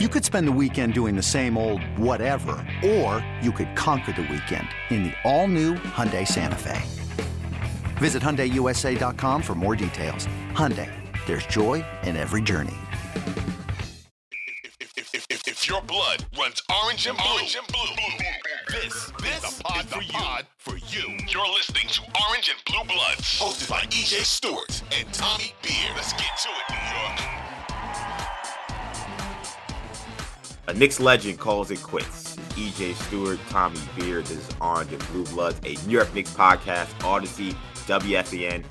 You could spend the weekend doing the same old whatever, or you could conquer the weekend in the all-new Hyundai Santa Fe. Visit HyundaiUSA.com for more details. Hyundai, there's joy in every journey. If, if, if, if your blood runs orange and blue, orange and blue, this, this is the pod, for, you, for you. You're listening to Orange and Blue Bloods, hosted by EJ Stewart and Tommy Beer. Let's get to it, New York. A Knicks legend calls it quits. EJ Stewart, Tommy Beer, this is Orange and Blue Bloods, a New York Knicks podcast, Audacy, WFAN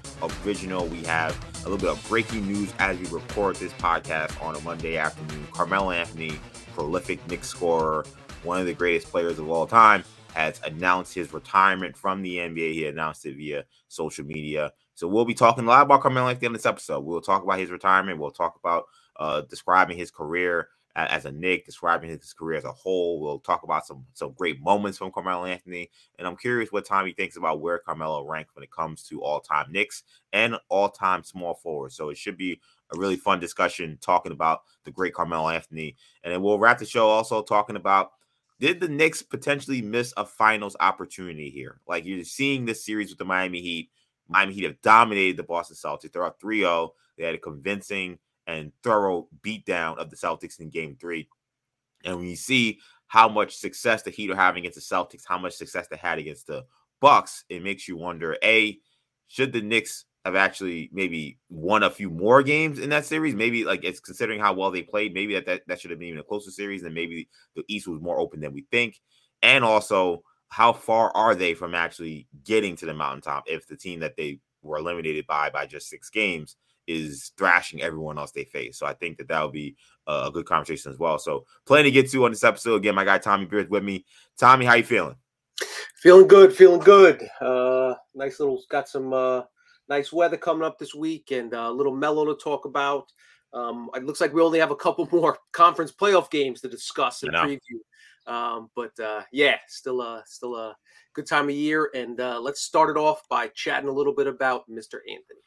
original. We have a little bit of breaking news as we record this podcast on a Monday afternoon. Carmelo Anthony, prolific Knicks scorer, one of the greatest players of all time, has announced his retirement from the NBA. He announced it via social media. So we'll be talking a lot about Carmelo Anthony in this episode. We'll talk about his retirement. We'll talk about uh, describing his career as a Knick, describing his career as a whole. We'll talk about some some great moments from Carmelo Anthony, and I'm curious what Tommy thinks about where Carmelo ranks when it comes to all time Knicks and all time small forwards. So it should be a really fun discussion talking about the great Carmelo Anthony, and then we'll wrap the show also talking about. Did the Knicks potentially miss a finals opportunity here? Like you're seeing this series with the Miami Heat. Miami Heat have dominated the Boston Celtics. They're up 3 0. They had a convincing and thorough beatdown of the Celtics in game three. And when you see how much success the Heat are having against the Celtics, how much success they had against the Bucks, it makes you wonder: A, should the Knicks have actually maybe won a few more games in that series? Maybe like it's considering how well they played, maybe that that, that should have been even a closer series, and maybe the East was more open than we think. And also, how far are they from actually getting to the mountaintop if the team that they were eliminated by by just six games is thrashing everyone else they face. So I think that that will be a good conversation as well. So plenty to get to on this episode. Again, my guy Tommy Beer with me. Tommy, how you feeling? Feeling good, feeling good. Uh nice little got some uh nice weather coming up this week and uh, a little mellow to talk about. Um, it looks like we only have a couple more conference playoff games to discuss and preview. Um, but uh, yeah, still a still a good time of year. And uh, let's start it off by chatting a little bit about Mr. Anthony.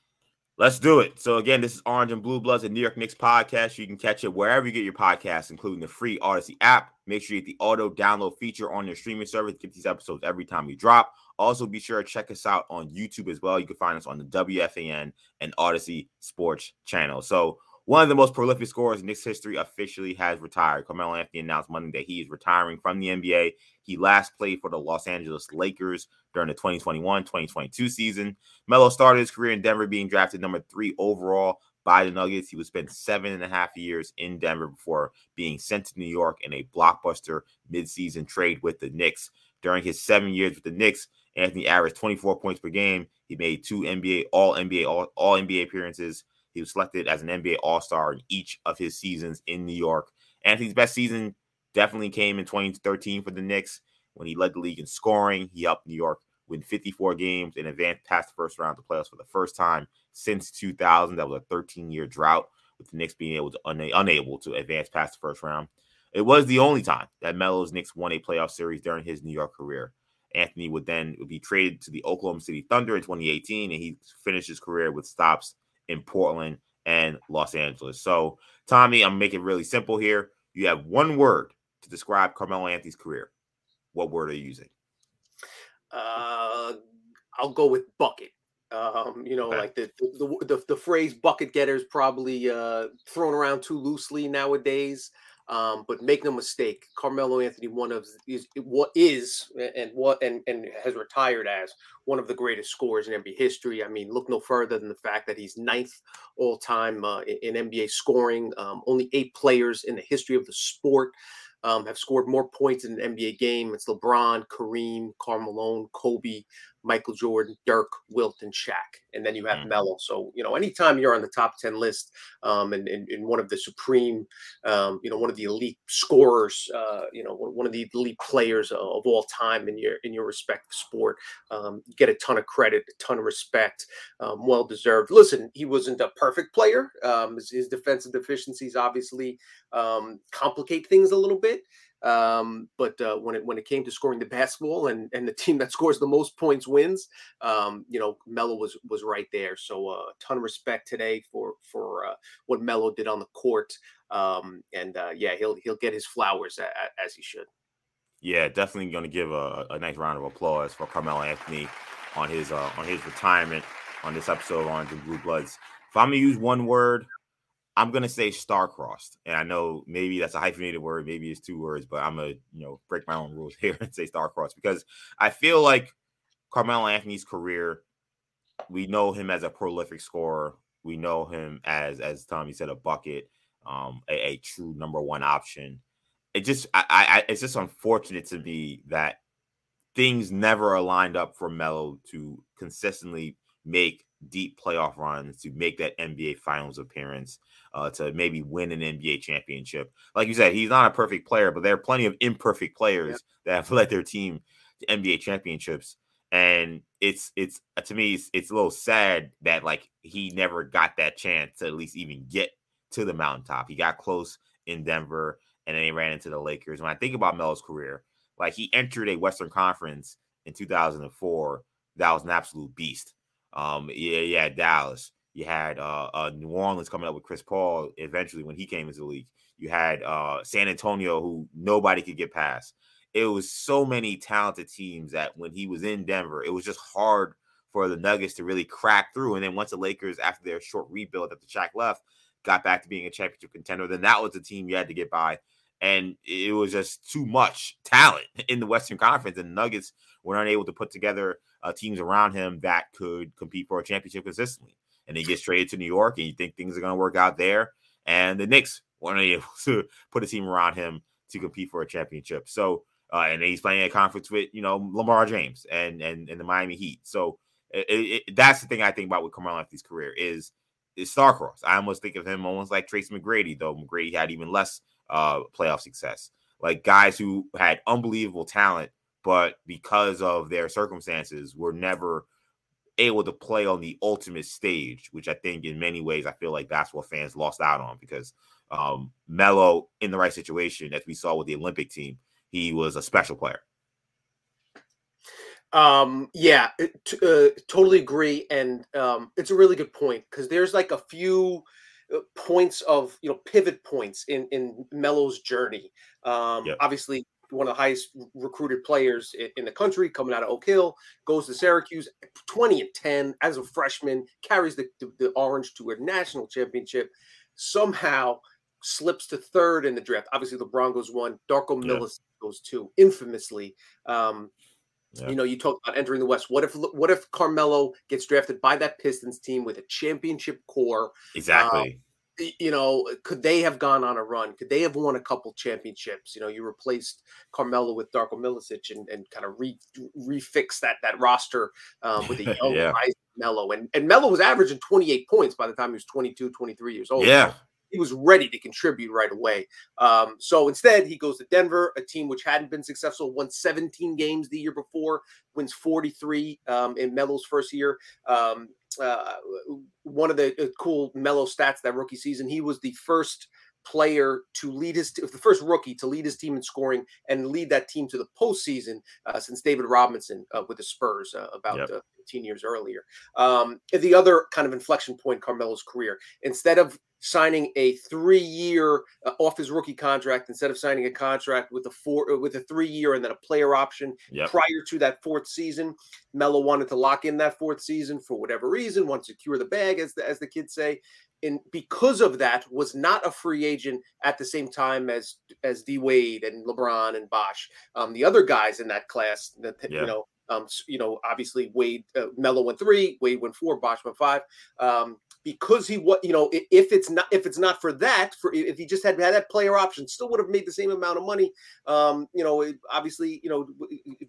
Let's do it. So again, this is Orange and Blue Bloods, a New York Knicks podcast. You can catch it wherever you get your podcasts, including the free Audacy app. Make sure you get the auto download feature on your streaming service get these episodes every time we drop. Also, be sure to check us out on YouTube as well. You can find us on the WFAN and Audacy Sports channel. So one of the most prolific scorers in Knicks history officially has retired. Carmelo Anthony announced Monday that he is retiring from the NBA. He last played for the Los Angeles Lakers during the 2021-2022 season. Melo started his career in Denver, being drafted number three overall by the Nuggets. He would spend seven and a half years in Denver before being sent to New York in a blockbuster midseason trade with the Knicks. During his seven years with the Knicks, Anthony averaged 24 points per game. He made two NBA All NBA All, all NBA appearances. He was selected as an NBA All Star in each of his seasons in New York. Anthony's best season definitely came in 2013 for the Knicks when he led the league in scoring. He helped New York win 54 games and advance past the first round of the playoffs for the first time since 2000. That was a 13 year drought with the Knicks being able to una- unable to advance past the first round. It was the only time that Melo's Knicks won a playoff series during his New York career. Anthony would then be traded to the Oklahoma City Thunder in 2018, and he finished his career with stops in Portland and Los Angeles. So, Tommy, I'm making it really simple here. You have one word to describe Carmelo Anthony's career. What word are you using? Uh, I'll go with bucket. Um, you know, okay. like the, the the, the phrase "bucket getter" is probably uh, thrown around too loosely nowadays. Um, but make no mistake, Carmelo Anthony, one of is what is and what and and has retired as one of the greatest scorers in NBA history. I mean, look no further than the fact that he's ninth all time uh, in, NBA scoring. Um, only eight players in the history of the sport um, have scored more points in an NBA game. It's LeBron, Kareem, Carmelo, Kobe, Michael Jordan, Dirk, Wilt, and Shaq. And then you have mm. Melo. So, you know, anytime you're on the top 10 list um, and, and, and one of the supreme, um, you know, one of the elite scorers, uh, you know, one of the elite players of all time in your in your respective sport, um, get a ton of credit, a ton of respect, um, well deserved. Listen, he wasn't a perfect player. Um, his, his defensive deficiencies obviously um, complicate things a little bit. Um, but uh, when it when it came to scoring the basketball and and the team that scores the most points wins, um, you know, Melo was was right there. So uh, a ton of respect today for for uh, what Melo did on the court. Um, and uh, yeah, he'll he'll get his flowers a, a, as he should. Yeah, definitely going to give a, a, nice round of applause for Carmelo Anthony on his uh, on his retirement on this episode of Orange and Blue Bloods. If I'm gonna use one word, I'm gonna say star-crossed. And I know maybe that's a hyphenated word, maybe it's two words, but I'm gonna you know break my own rules here and say star-crossed because I feel like Carmelo Anthony's career, we know him as a prolific scorer. We know him as as Tommy said, a bucket, um, a, a true number one option. It just I, I it's just unfortunate to me that things never aligned up for Melo to consistently make deep playoff runs, to make that NBA Finals appearance, uh, to maybe win an NBA championship. Like you said, he's not a perfect player, but there are plenty of imperfect players that have led their team to NBA championships. And it's it's uh, to me it's, it's a little sad that like he never got that chance to at least even get to the mountaintop. He got close in Denver and then he ran into the Lakers. When I think about Melo's career, like he entered a Western Conference in 2004 that was an absolute beast. Um, yeah, yeah, Dallas. You had uh, uh, New Orleans coming up with Chris Paul eventually when he came into the league. You had uh, San Antonio, who nobody could get past. It was so many talented teams that when he was in Denver, it was just hard for the Nuggets to really crack through. And then once the Lakers, after their short rebuild after Shaq left, got back to being a championship contender, then that was the team you had to get by. And it was just too much talent in the Western Conference. And Nuggets were unable to put together uh, teams around him that could compete for a championship consistently. And he gets traded to New York, and you think things are going to work out there. And the Knicks weren't able to put a team around him to compete for a championship. So, uh, and he's playing a conference with you know LeBron James and and, and the Miami Heat. So it, it, that's the thing I think about with Carmelo Anthony's career is is star-crossed. I almost think of him almost like Tracy McGrady, though McGrady had even less uh, playoff success. Like guys who had unbelievable talent but because of their circumstances, were never able to play on the ultimate stage, which I think in many ways I feel like that's what fans lost out on because um, Melo in the right situation, as we saw with the Olympic team, he was a special player. Um, yeah, t- uh, totally agree, and um, it's a really good point because there's like a few points of you know pivot points in in Melo's journey. Um, yep. Obviously, one of the highest recruited players in the country, coming out of Oak Hill, goes to Syracuse, 20 and 10 as a freshman, carries the, the, the Orange to a national championship, somehow slips to third in the draft. Obviously, the Broncos won. Darko yeah. Milicic goes to infamously. Um, yeah. You know, you talk about entering the West. What if what if Carmelo gets drafted by that Pistons team with a championship core? Exactly. Um, you know, could they have gone on a run? Could they have won a couple championships? You know, you replaced Carmelo with Darko Milicic and, and kind of re, refix that that roster um, with a young yeah. Melo. And, and Melo was averaging 28 points by the time he was 22, 23 years old. Yeah he was ready to contribute right away. Um, so instead, he goes to Denver, a team which hadn't been successful, won 17 games the year before, wins 43 um, in Melo's first year. Um, uh, one of the uh, cool Melo stats that rookie season, he was the first player to lead his the first rookie to lead his team in scoring and lead that team to the postseason uh, since David Robinson uh, with the Spurs uh, about yep. Uh, 15 years earlier. Um, the other kind of inflection point in Carmelo's career, instead of signing a three-year uh, off his rookie contract instead of signing a contract with a four uh, with a three-year and then a player option yep. prior to that fourth season. Melo wanted to lock in that fourth season for whatever reason, want to secure the bag, as the, as the kids say, and because of that, was not a free agent at the same time as as D Wade and LeBron and Bosh. Um, the other guys in that class, that you know, um, you know, obviously Wade, uh, Melo went three, Wade went four, Bosh went five. Um, because he what you know if it's not if it's not for that for if he just had had that player option still would have made the same amount of money. Um you know obviously you know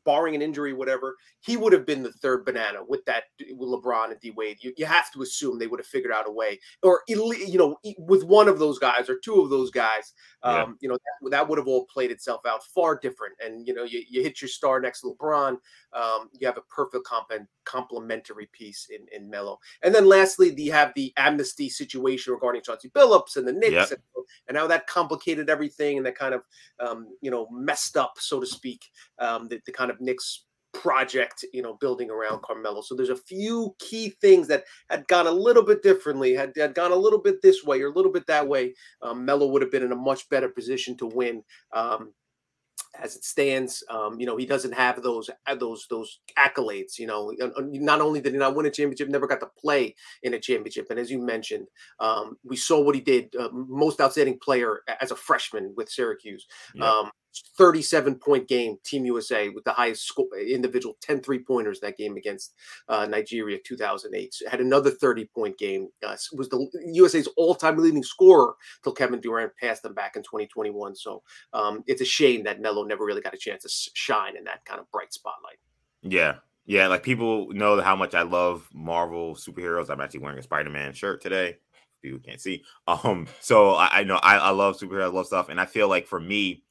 barring an injury whatever he would have been the third banana with that with lebron and d wade you, you have to assume they would have figured out a way or you know with one of those guys or two of those guys um yeah. you know that, that, would have all played itself out far different. And you know you, you hit your star next to lebron um you have a perfect comp- complementary piece in in melo and then lastly you have the amnesty situation regarding Chauncey Billups and the Knicks yep. and, and, how that complicated everything and that kind of um, you know messed up, so to speak, um, the, the kind of Knicks project, you know, building around Carmelo. So there's a few key things that had gone a little bit differently, had, had gone a little bit this way or a little bit that way. Um, Melo would have been in a much better position to win. Um, as it stands, um, you know, he doesn't have those uh, those those accolades. You know, not only did he not win a championship, never got to play in a championship. And as you mentioned, um, we saw what he did, uh, most outstanding player as a freshman with Syracuse. Yeah. Um, 37 point game, Team USA with the highest score, individual 10 three pointers that game against uh, Nigeria 2008. So had another 30 point game. Uh, was the USA's all time leading scorer till Kevin Durant passed them back in 2021. So um, it's a shame that Melo never really got a chance to shine in that kind of bright spotlight. Yeah. Yeah. Like people know how much I love Marvel superheroes. I'm actually wearing a Spider Man shirt today. People can't see. Um, so I, I know I, I love superheroes, I love stuff. And I feel like for me,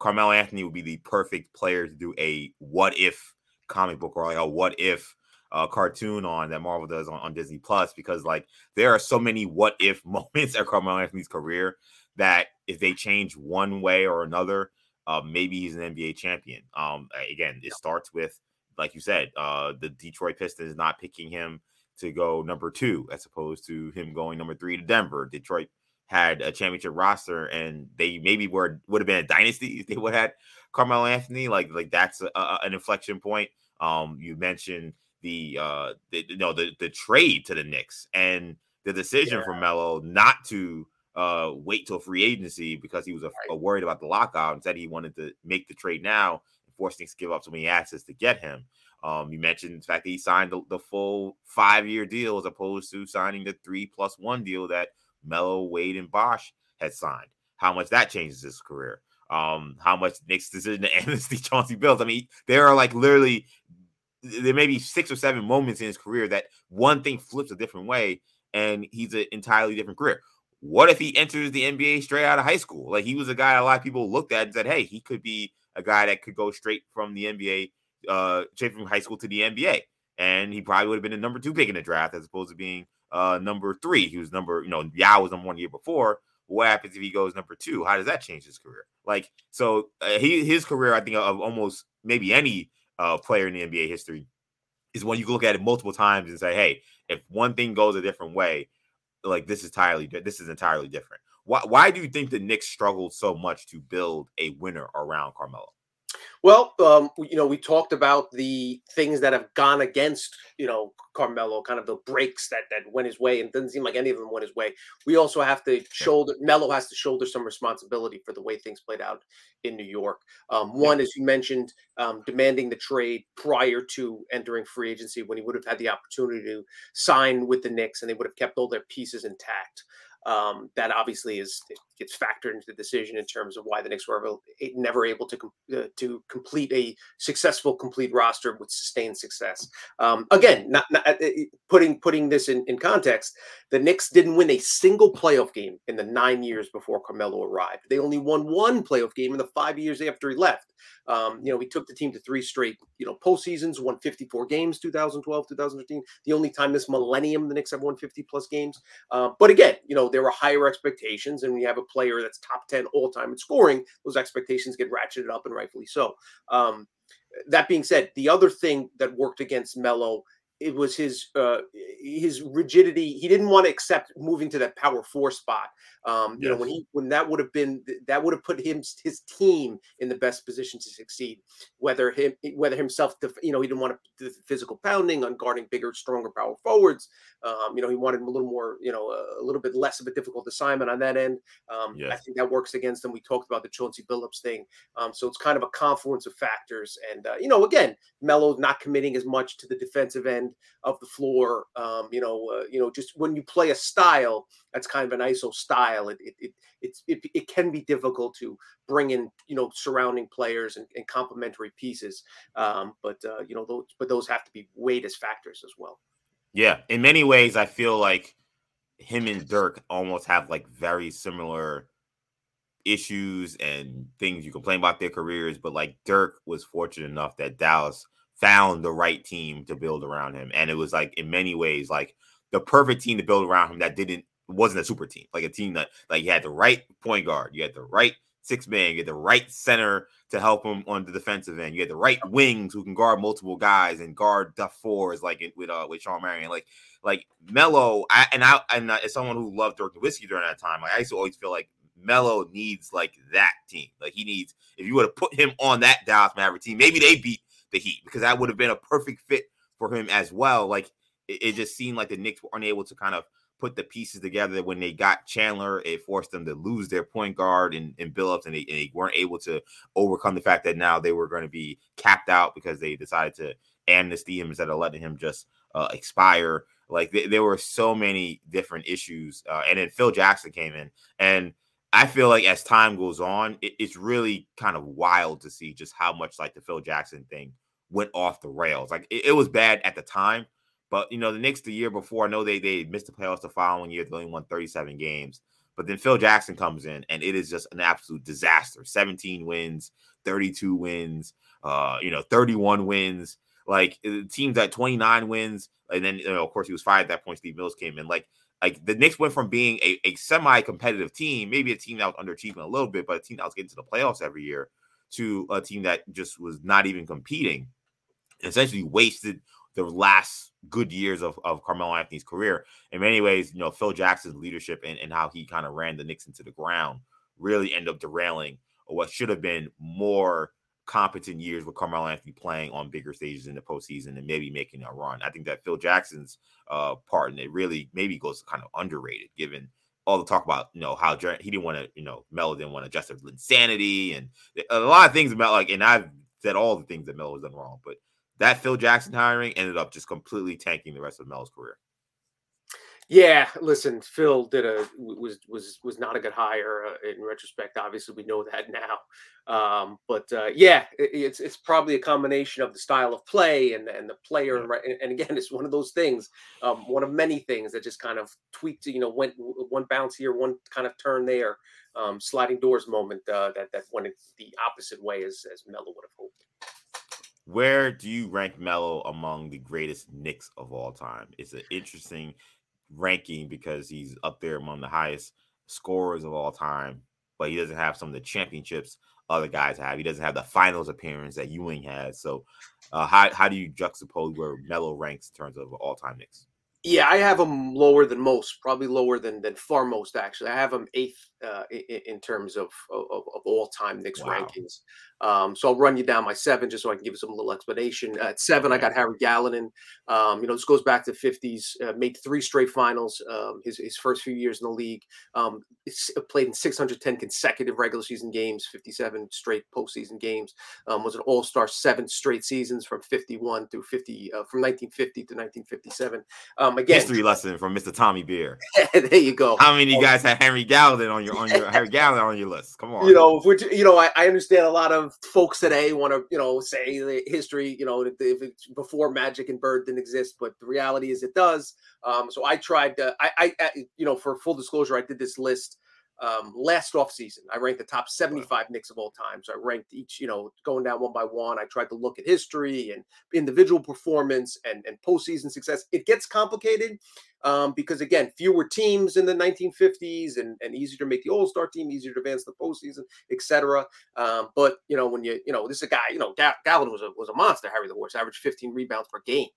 Carmelo Anthony would be the perfect player to do a what if comic book or like a what if uh, cartoon on that Marvel does on, on Disney Plus because like there are so many what if moments at Carmelo Anthony's career that if they change one way or another, uh, maybe he's an NBA champion. Um, again, it starts with like you said, uh, the Detroit Pistons not picking him to go number two as opposed to him going number three to Denver. Detroit had a championship roster and they maybe were would have been a dynasty if they would have had Carmelo Anthony. Like like that's a, a, an inflection point. Um, you mentioned the uh the, you know the the trade to the Knicks and the decision yeah. for Melo not to uh wait till free agency because he was a, a worried about the lockout and said he wanted to make the trade now and force things to give up so many assets to get him. Um, you mentioned the fact that he signed the, the full five year deal as opposed to signing the three plus one deal that Melo, Wade, and Bosh had signed. How much that changes his career. Um, how much Knicks' decision to amnesty Chauncey Billups. I mean, there are like literally there may be six or seven moments in his career that one thing flips a different way, and he's an entirely different career. What if he enters the NBA straight out of high school? Like he was a guy a lot of people looked at and said, "Hey, he could be a guy that could go straight from the NBA, uh, straight from high school to the NBA." And he probably would have been a number two pick in the draft as opposed to being uh, number three. He was number, you know, Yao was number one year before. What happens if he goes number two? How does that change his career? Like, so uh, he his career, I think, of almost maybe any uh, player in the NBA history is when you look at it multiple times and say, hey, if one thing goes a different way, like this is entirely this is entirely different. Why why do you think the Knicks struggled so much to build a winner around Carmelo? Well, um, you know, we talked about the things that have gone against, you know, Carmelo, kind of the breaks that that went his way, and doesn't seem like any of them went his way. We also have to shoulder Melo has to shoulder some responsibility for the way things played out in New York. Um, one, as you mentioned, um, demanding the trade prior to entering free agency when he would have had the opportunity to sign with the Knicks, and they would have kept all their pieces intact. Um, that obviously is gets factored into the decision in terms of why the Knicks were never able to uh, to complete a successful complete roster with sustained success. Um, again, not, not, uh, putting putting this in, in context, the Knicks didn't win a single playoff game in the nine years before Carmelo arrived. They only won one playoff game in the five years after he left. Um, you know, we took the team to three straight, you know, postseasons, won 54 games, 2012, 2013. The only time this millennium the Knicks have won 50 plus games. Uh, but again, you know, there were higher expectations, and when you have a player that's top 10 all time in scoring, those expectations get ratcheted up, and rightfully so. Um, that being said, the other thing that worked against Melo it was his uh, his rigidity. He didn't want to accept moving to that power four spot. Um, you yes. know, when he when that would have been that would have put him his team in the best position to succeed. Whether him whether himself, you know, he didn't want to the physical pounding on guarding bigger, stronger power forwards. Um, you know, he wanted a little more, you know, a, a, little bit less of a difficult assignment on that end. Um, yeah. I think that works against him. We talked about the Chauncey Billups thing. Um, so it's kind of a confluence of factors. And uh, you know, again, Melo not committing as much to the defensive end end of the floor. Um, you know, uh, you know, just when you play a style that's kind of an ISO style, it it it it, it can be difficult to bring in you know surrounding players and, and complementary pieces. Um, but uh, you know, those but those have to be weighed as factors as well. Yeah, in many ways, I feel like him and Dirk almost have like very similar issues and things you complain about their careers, but like Dirk was fortunate enough that Dallas found the right team to build around him. And it was like in many ways like the perfect team to build around him that didn't wasn't a super team, like a team that like you had the right point guard, you had the right six man. You had the right center to help him on the defensive end. You had the right wings who can guard multiple guys and guard the fours like with uh with Shawn Marion. Like like Melo, I and I and as someone who loved Dirk Nowitzki during that time, like, I used to always feel like Melo needs like that team. Like he needs if you would have put him on that Dallas Maverick team, maybe they beat the Heat because that would have been a perfect fit for him as well. Like it, it just seemed like the Knicks were unable to kind of put the pieces together when they got Chandler. It forced them to lose their point guard and, and Billups, and they, and they weren't able to overcome the fact that now they were going to be capped out because they decided to amnesty him instead of letting him just uh, expire. Like th- there were so many different issues, uh, and then Phil Jackson came in, and I feel like as time goes on, it, it's really kind of wild to see just how much like the Phil Jackson thing went off the rails. Like it, it was bad at the time, but you know, the Knicks the year before, I know they they missed the playoffs the following year. They only won 37 games. But then Phil Jackson comes in and it is just an absolute disaster. 17 wins, 32 wins, uh, you know, 31 wins. Like uh, teams at 29 wins, and then you know, of course he was fired at that point. Steve Mills came in. Like like the Knicks went from being a, a semi-competitive team, maybe a team that was underachieving a little bit, but a team that was getting to the playoffs every year, to a team that just was not even competing. Essentially wasted the last good years of, of Carmelo Anthony's career. In many ways, you know, Phil Jackson's leadership and, and how he kind of ran the Knicks into the ground really ended up derailing what should have been more competent years with Carmelo Anthony playing on bigger stages in the postseason and maybe making a run. I think that Phil Jackson's uh, part in it really maybe goes kind of underrated given all the talk about you know how he didn't want to you know Melo didn't want to adjust his insanity and a lot of things about like and I've said all the things that Melo has done wrong, but that Phil Jackson hiring ended up just completely tanking the rest of Melo's career. Yeah, listen, Phil did a was was was not a good hire uh, in retrospect. Obviously, we know that now. Um, but uh, yeah, it, it's it's probably a combination of the style of play and and the player. And, and, again, it's one of those things, um, one of many things that just kind of tweaked. You know, went one bounce here, one kind of turn there, um, sliding doors moment uh, that that went the opposite way as as Melo would have hoped. Where do you rank Melo among the greatest Knicks of all time? It's an interesting ranking because he's up there among the highest scorers of all time, but he doesn't have some of the championships other guys have. He doesn't have the finals appearance that Ewing has. So, uh, how how do you juxtapose where Melo ranks in terms of all time Knicks? Yeah, I have him lower than most, probably lower than than far most. Actually, I have him eighth uh, in, in, terms of of, of all time Knicks wow. rankings. Um, so I'll run you down my seven just so I can give you some little explanation. At seven, I got Harry Gallatin. Um, you know, this goes back to 50s, uh, made three straight finals um, his, his first few years in the league. Um, uh, played in 610 consecutive regular season games, 57 straight postseason games. Um, was an all star seven straight seasons from 51 through 50, uh, from 1950 to 1957. Um, again, history lesson from Mr. Tommy Beer. there you go. How many of you guys have Henry Gallatin on your on your Harry Gallatin on your list? Come on. You know, which you know, I, I understand a lot of folks today want to, you know, say the history, you know, if it's before Magic and Bird didn't exist, but the reality is it does. Um, so I tried to, I, I, you know, for full disclosure, I did this list um, last off season. I ranked the top 75 Knicks of all time. So I ranked each, you know, going down one by one. I tried to look at history and individual performance and, and postseason success. It gets complicated um, because again, fewer teams in the 1950s and, and easier to make the All Star team, easier to advance the postseason, etc. Um, but you know, when you you know, this is a guy, you know, Gallatin was a was a monster. Harry the Horse averaged 15 rebounds per game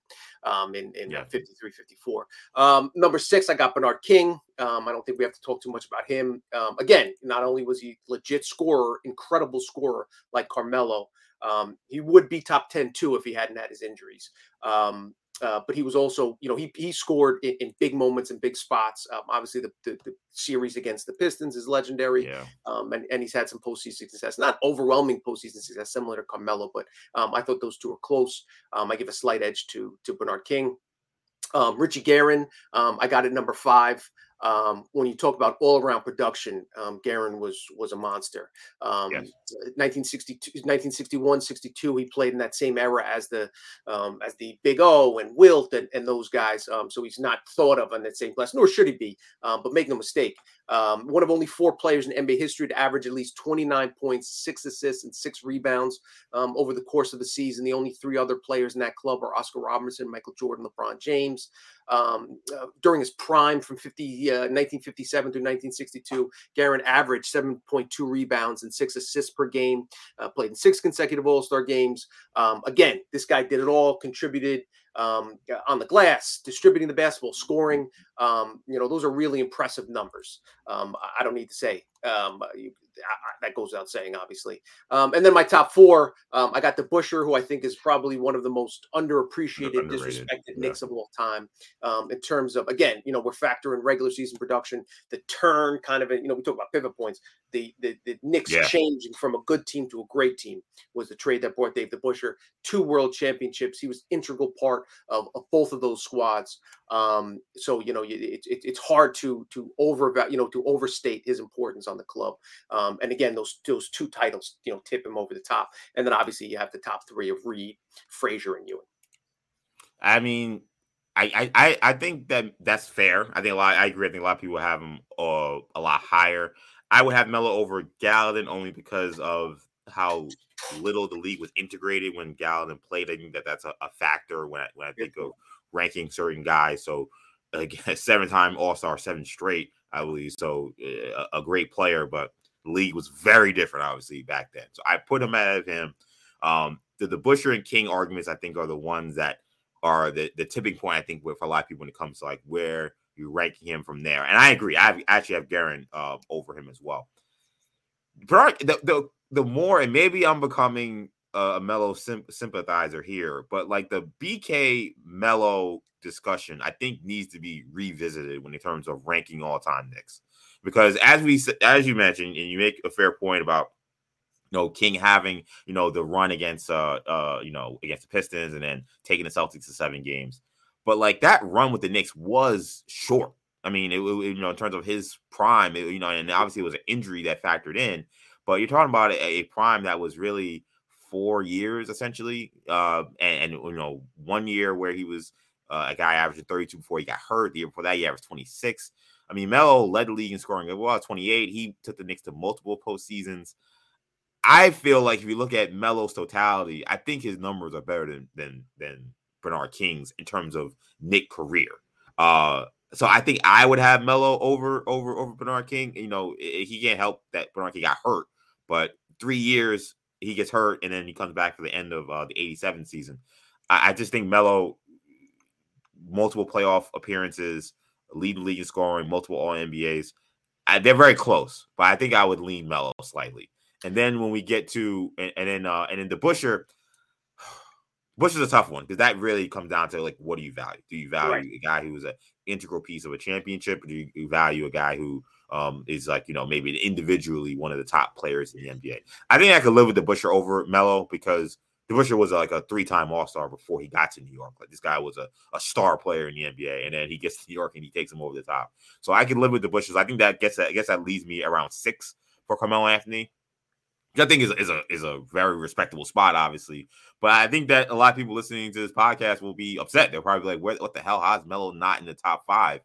um, in in yeah. 53, 54. Um, number six, I got Bernard King. Um, I don't think we have to talk too much about him. Um, again, not only was he legit scorer, incredible scorer like Carmelo. Um, he would be top 10 too if he hadn't had his injuries. Um, uh, but he was also, you know, he he scored in, in big moments and big spots. Um, obviously, the, the, the series against the Pistons is legendary, yeah. um, and and he's had some postseason success, not overwhelming postseason success, similar to Carmelo, but um, I thought those two are close. Um, I give a slight edge to to Bernard King. Um, Richie Guerin, um, I got at number five. Um, when you talk about all around production, um, Guerin was was a monster. Um, yes. 1962, 1961, 62, he played in that same era as the um, as the Big O and Wilt and, and those guys. Um, so he's not thought of on that same class, nor should he be. Um, but make no mistake, Um, one of only four players in NBA history to average at least 29 points, six assists, and six rebounds um, over the course of the season. The only three other players in that club are Oscar Robertson, Michael Jordan, LeBron James. Um, uh, during his prime from 50, uh, 1957 through 1962, Guerin averaged 7.2 rebounds and six assists per game, uh, played in six consecutive All Star games. Um, again, this guy did it all, contributed um, on the glass, distributing the basketball, scoring. Um, you know, those are really impressive numbers. Um, I don't need to say. Um, you, that goes without saying, obviously. Um, and then my top four, um, I got the Busher, who I think is probably one of the most underappreciated, Underrated. disrespected yeah. Knicks of all time. Um, in terms of, again, you know, we're factoring regular season production, the turn, kind of, you know, we talk about pivot points. The the, the Knicks yeah. changing from a good team to a great team was the trade that brought Dave DeBusschere two World Championships. He was integral part of, of both of those squads. Um, so you know, it, it, it's hard to to over you know to overstate his importance on the club. Um, and again, those those two titles, you know, tip him over the top. And then obviously you have the top three of Reed, Frazier, and Ewing. I mean, I I I think that that's fair. I think a lot. I agree. I think a lot of people have him uh, a lot higher. I would have Melo over Gallatin only because of how little the league was integrated when Gallatin played. I think that that's a, a factor when I, when I think of ranking certain guys. So again, seven time All Star, seven straight, I believe. So uh, a, great player, but the league was very different, obviously back then. So I put him ahead of him. Um, the, the Busher and King arguments, I think, are the ones that are the, the tipping point. I think for a lot of people when it comes to like where you're ranking him from there. And I agree. I actually have Guerin uh, over him as well. But the, the the more, and maybe I'm becoming a melo sim- sympathizer here, but like the BK melo discussion, I think needs to be revisited when in terms of ranking all time Knicks, because as we as you mentioned, and you make a fair point about you know King having you know the run against uh uh you know against the Pistons and then taking the Celtics to seven games, but like that run with the Knicks was short. I mean, it, it you know in terms of his prime, it, you know, and obviously it was an injury that factored in, but you're talking about a, a prime that was really four years essentially, uh, and, and, you know one year where he was uh, a guy averaging 32 before he got hurt. The year before that, he averaged 26. I mean, Melo led the league in scoring. Well, 28. He took the Knicks to multiple postseasons. I feel like if you look at Melo's totality, I think his numbers are better than than than Bernard King's in terms of Knick career. Uh, so I think I would have Melo over over over Bernard King. You know, he can't help that Bernard King got hurt, but three years he gets hurt and then he comes back for the end of uh, the 87 season. I, I just think Melo, multiple playoff appearances, lead the league in scoring, multiple All NBAs. I, they're very close, but I think I would lean Melo slightly. And then when we get to and, and then uh, and then the Busher, Bush is a tough one because that really comes down to like what do you value? Do you value right. a guy who's an integral piece of a championship, or do you value a guy who um, is like you know maybe individually one of the top players in the NBA. I think I could live with the Busher over Melo because the Busher was like a three-time All-Star before he got to New York. Like this guy was a, a star player in the NBA, and then he gets to New York and he takes him over the top. So I can live with the Bushers. I think that gets I guess that leaves me around six for Carmelo Anthony. Which I think is, is a is a very respectable spot, obviously. But I think that a lot of people listening to this podcast will be upset. They're probably like, "What the hell? How's Melo not in the top five?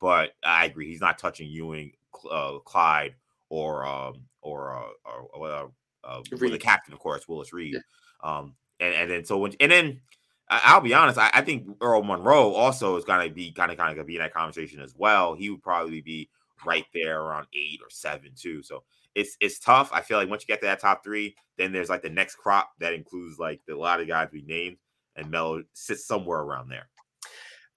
But I agree, he's not touching Ewing uh, Clyde or um, or uh, or, uh, uh, the captain, of course, Willis Reed. Yeah. Um, and, and then so when and then I'll be honest, I, I think Earl Monroe also is gonna be kind of kind of gonna be in that conversation as well. He would probably be right there around eight or seven too. So it's it's tough. I feel like once you get to that top three, then there's like the next crop that includes like the, a lot of guys we named, and Melo sits somewhere around there.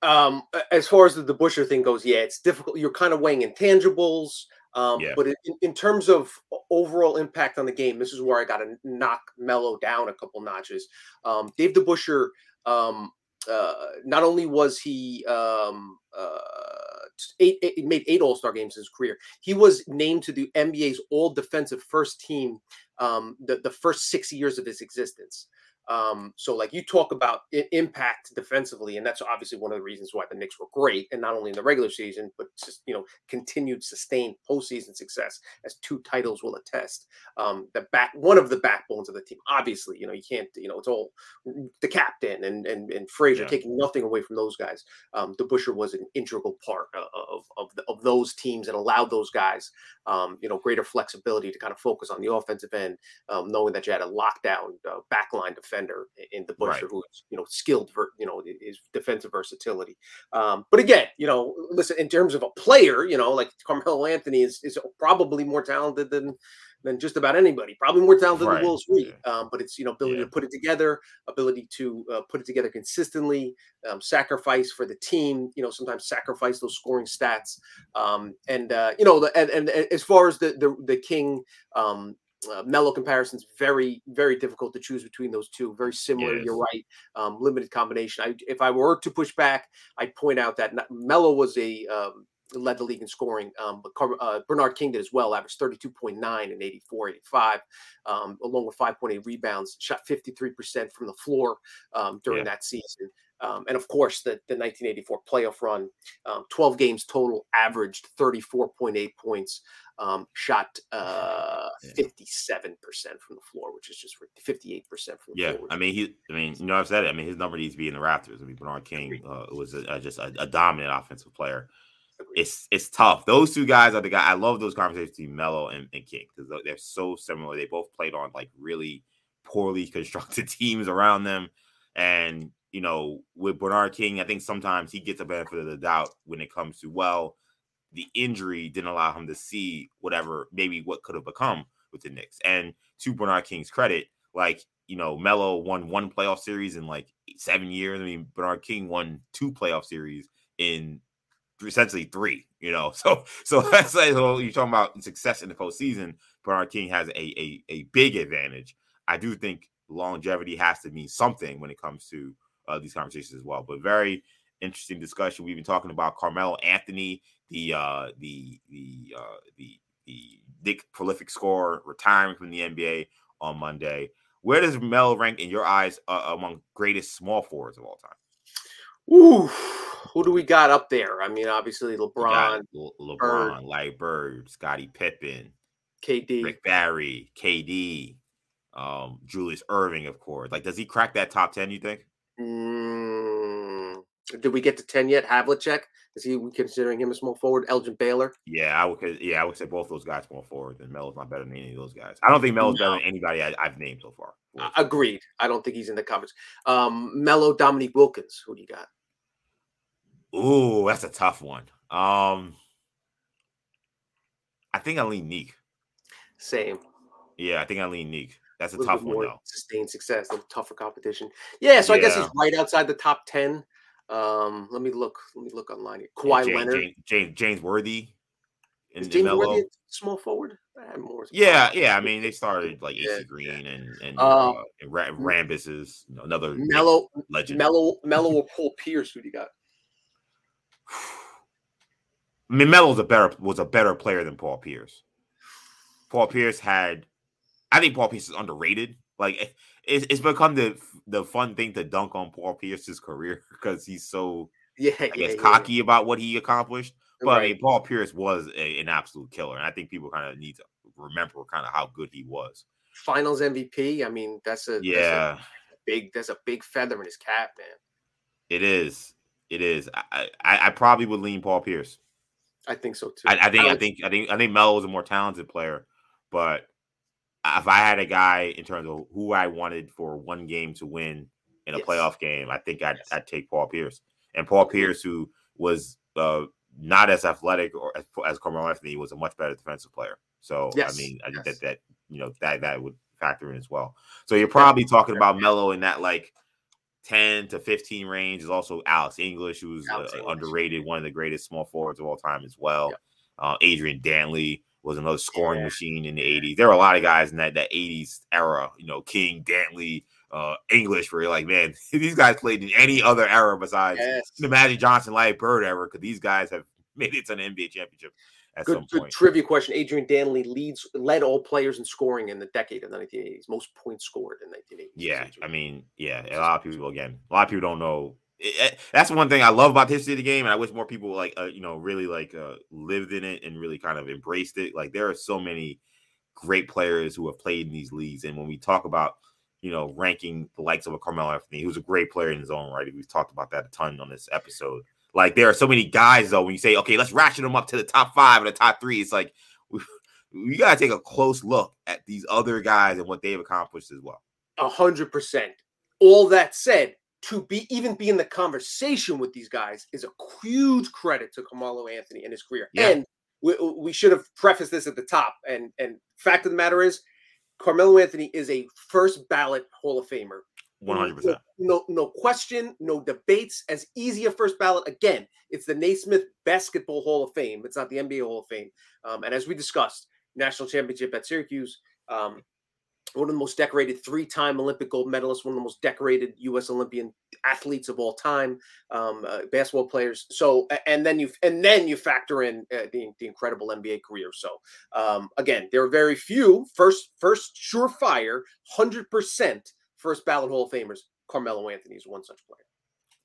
Um, as far as the, the Busher thing goes, yeah, it's difficult. You're kind of weighing intangibles. Um, yeah. But in, in, terms of overall impact on the game, this is where I got to knock Melo down a couple notches. Um, Dave DeBusschere, um, uh, not only was he um, uh, eight, eight, made eight All Star games in his career, he was named to the NBA's All Defensive First Team um, the, the first six years of his existence. Um, so like you talk about I- impact defensively, and that's obviously one of the reasons why the Knicks were great, and not only in the regular season, but just you know continued sustained postseason success, as two titles will attest. Um, the back one of the backbones of the team. Obviously, you know you can't you know it's all the captain and and and Frazier Yeah. taking nothing away from those guys. Um, Busher was an integral part of of of, the, of those teams and allowed those guys um, you know greater flexibility to kind of focus on the offensive end um, knowing that you had a lockdown uh, backline defender in the Busher Right. who's you know skilled for you know his defensive versatility. Um, but again, you know, listen in terms of a player, you know, like Carmelo Anthony is is probably more talented than than just about anybody. Probably more talented Right. than Willis Reed. Um, but it's you know ability Yeah. to put it together, ability to uh, put it together consistently, um, sacrifice for the team. You know, sometimes sacrifice those scoring stats. Um, and uh, you know, the, and, and and as far as the the, the King um, uh, melo comparisons very very difficult to choose between those two. Very similar you're right um, limited combination. I, if i were to push back i'd point out that not- melo was a um, led the league in scoring um, but Car- uh, bernard king did as well averaged 32.9 and 84 85 um, along with 5.8 rebounds shot 53% from the floor um, during Yeah. that season um, and of course the, the 1984 playoff run um, 12 games total averaged 34.8 points um, shot uh, Yeah. 57% from the floor, which is just 58% from the Yeah, floor. I mean, he. I mean, you know, I've said it. I mean, his number needs to be in the Raptors. I mean, Bernard King uh, was a, a- just a, a dominant offensive player. agreed. It's it's tough. Those two guys are the guy. I love those conversations between Melo and, and King because they're so similar. They both played on like really poorly constructed teams around them, and you know, with Bernard King, I think sometimes he gets a benefit of the doubt when it comes to well, the injury didn't allow him to see whatever maybe what could have become with the Knicks. And to Bernard King's credit, like you know, Melo won one playoff series in like seven years. I mean, Bernard King won two playoff series in essentially three. You know, so so that's like so you're talking about success in the postseason. Bernard King has a a, a big advantage. I do think longevity has to mean something when it comes to uh, these conversations as well. But very interesting discussion. We've been talking about Carmelo Anthony, the uh, the the uh, the the Knick prolific scorer retiring from the NBA on Monday. Where does Mel rank in your eyes uh, among greatest small forwards of all time? Ooh, who do we got up there? I mean, obviously You got LeBron, Bird. LeBron, Larry Bird, Scottie Pippen, KD. Rick Barry, KD, um, Julius Erving, of course. Like, does he crack that top ten? You think? Mm, did we get to 10 yet? Havlicek? Is he considering him a small forward? Elgin Baylor? Yeah, I would. Yeah, I would say both those guys more forward than Melo's not better than any of those guys. I don't think Melo's better than anybody I, I've named so far. Uh, agreed. I don't think he's in the conference. Um, Melo, Dominique Wilkins. Who do you got? Ooh, that's a tough one. Um, I think I lean Neek. Same. Yeah, I think I lean Neek. That's a A tough one though. sustained success, a tougher competition. Yeah, so I guess he's right outside the top 10. Um, let me look. Let me look online here. Yeah, Kawhi James, Leonard. James, James, James Worthy. Is And James Melo. Worthy small forward? More Yeah, yeah. I mean, they started like AC Yeah, Green and and, Uh, uh, and Ra- Rambus is you know, another Knicks Melo, legend. Melo, Melo or Paul Pierce. Who do you got? I mean, Melo's a better was a better player than Paul Pierce. Paul Pierce had, I think Paul Pierce is underrated. Like eh, it's, it's become the the fun thing to dunk on Paul Pierce's career because he's so Yeah, I guess yeah. cocky about what he accomplished. But I mean, Paul Pierce was a, an absolute killer, and I think people kind of need to remember kind of how good he was. Finals MVP. I mean, that's a that's a Yeah, big. That's a big feather in his cap, man. it is. It is. I, I I probably would lean Paul Pierce. I think so too. I, I think I don't- think I think I think Melo was a more talented player, but if I had a guy in terms of who I wanted for one game to win in a Yes. playoff game, I think I'd, Yes. I'd take Paul Pierce. And Paul Pierce, who was uh, not as athletic or as, as Carmelo Anthony, was a much better defensive player. So I mean, I think yes. that that you know that that would factor in as well. So you're probably talking about Melo in that like. 10 to 15 range is also Alex English, who's Alex uh, English. underrated, one of the greatest small forwards of all time as well. Yep. Uh, Adrian Dantley was another scoring Yeah. machine in the 80s. There were a lot of guys in that, that 80s era, you know, King, Dantley, uh, English, where you're like, man, these guys played in any other era besides Yes. the Magic Johnson, Larry Bird era, because these guys have made it to an NBA championship at good, good trivia question. Adrian Dantley leads led all players in scoring in the decade of the 1980s. Most points scored in 1980s. Yeah, I mean, yeah, a lot of people again, a lot of people don't know. It, it, that's one thing I love about the history of the game, and I wish more people like uh, you know really like uh, lived in it and really kind of embraced it. Like there are so many great players who have played in these leagues, and when we talk about you know ranking the likes of a Carmelo Anthony, who's a great player in his own right, we've talked about that a ton on this episode. Like there are so many guys though. When you say okay, let's ratchet them up to the top five and the top three, it's like we, we got to take a close look at these other guys and what they've accomplished as well. A hundred percent. All that said, to be even be in the conversation with these guys is a huge credit to Carmelo Anthony and his career. Yeah. And we, we should have prefaced this at the top. And and fact of the matter is, Carmelo Anthony is a first ballot Hall of Famer. One hundred percent. No, no question, no debates. As easy a first ballot. Again, it's the Naismith Basketball Hall of Fame. It's not the NBA Hall of Fame. Um, and as we discussed, national championship at Syracuse. Um, one of the most decorated three-time Olympic gold medalists, one of the most decorated U.S. Olympian athletes of all time, um, uh, basketball players. So, and then you and then you factor in uh, the, the incredible NBA career. So, um, again, there are very few first first surefire hundred percent first ballot Hall of Famers. Carmelo Anthony is one such player.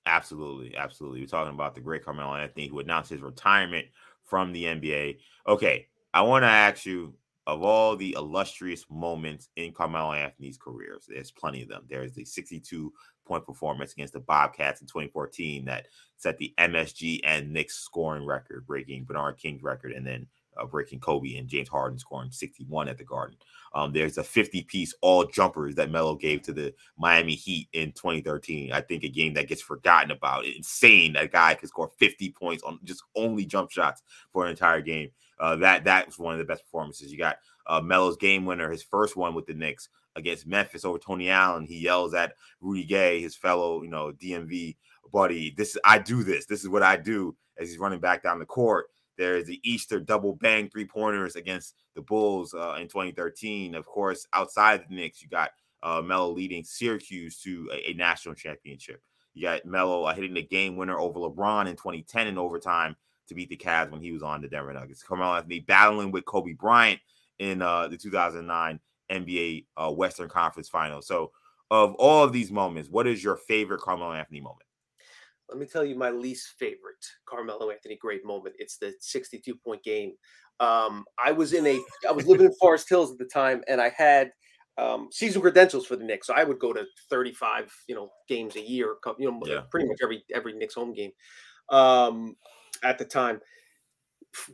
Absolutely, absolutely. We're talking about the great Carmelo Anthony who announced his retirement from the NBA. Okay, I want to ask you of all the illustrious moments in Carmelo Anthony's careers, there's plenty of them. There's the 62 point performance against the Bobcats in 2014 that set the MSG and Knicks scoring record, breaking Bernard King's record, and then uh, breaking Kobe and James Harden scoring 61 at the Garden. Um, there's a 50 piece all jumpers that Melo gave to the Miami Heat in 2013. I think a game that gets forgotten about. Insane that guy could score 50 points on just only jump shots for an entire game. Uh, that that was one of the best performances. You got uh, Melo's game winner, his first one with the Knicks against Memphis over Tony Allen. He yells at Rudy Gay, his fellow, you know, DMV buddy. This I do this. This is what I do as he's running back down the court. There's the Easter double bang three pointers against the Bulls uh, in 2013. Of course, outside the Knicks, you got uh, Melo leading Syracuse to a, a national championship. You got Melo uh, hitting the game winner over LeBron in 2010 in overtime to beat the Cavs when he was on the Denver Nuggets. Carmelo Anthony battling with Kobe Bryant in uh, the 2009 NBA uh, Western Conference Finals. So, of all of these moments, what is your favorite Carmelo Anthony moment? Let me tell you my least favorite Carmelo Anthony great moment. It's the 62 point game. Um, I was in a, I was living in Forest Hills at the time, and I had um, season credentials for the Knicks. So I would go to 35, you know, games a year, you know, Yeah. pretty much every every Knicks home game um, at the time.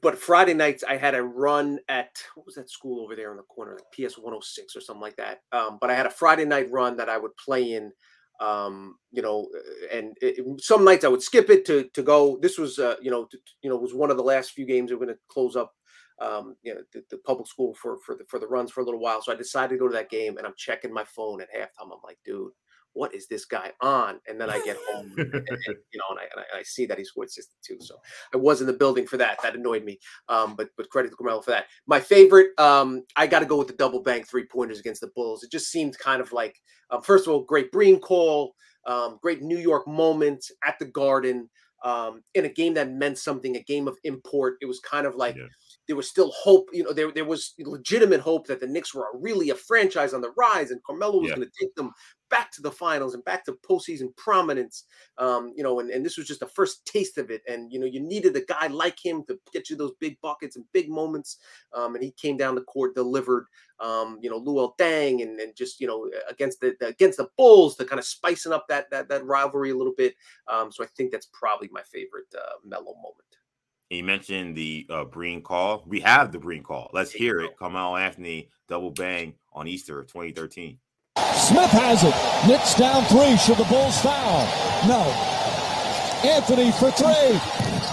But Friday nights, I had a run at what was that school over there in the corner, like PS 106 or something like that. Um, but I had a Friday night run that I would play in um you know uh, and it, some nights i would skip it to to go this was uh you know t- t- you know was one of the last few games we are going to close up um you know the, the public school for for the for the runs for a little while so i decided to go to that game and i'm checking my phone at halftime i'm like dude what is this guy on and then i get home and, and, you know and I, and I I see that he scored 62 so i was in the building for that that annoyed me um but but credit to Carmelo for that my favorite um i got to go with the double bang three pointers against the bulls it just seemed kind of like um, first of all, great Breen call, um, great New York moment at the Garden um, in a game that meant something, a game of import. It was kind of like Yeah. There was still hope. You know, there there was legitimate hope that the Knicks were really a franchise on the rise, and Carmelo was Yeah. going to take them back to the finals and back to postseason prominence. Um, you know, and, and this was just the first taste of it. And you know, you needed a guy like him to get you those big buckets and big moments. Um, and he came down the court, delivered um, you know, Luol Deng and, and just, you know, against the, the against the Bulls to kind of spicing up that that that rivalry a little bit. Um, so I think that's probably my favorite uh, Melo moment. You mentioned the uh, Breen call. We have the Breen call. Let's hear go. it. Carmelo Anthony double bang on Easter 2013. Smith has it. Knicks down three. Should the Bulls foul? No. Anthony for three.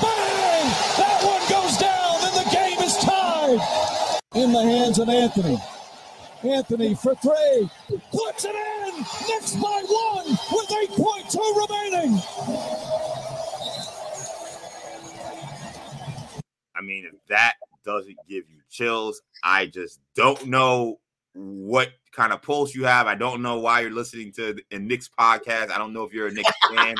Bang! That one goes down, and the game is tied. In the hands of Anthony. Anthony for three. Puts it in. Knicks by one with 8.2 remaining. I mean, if that doesn't give you chills, I just don't know what kind of pulse you have. I don't know why you're listening to a Knicks podcast. I don't know if you're a Knicks fan,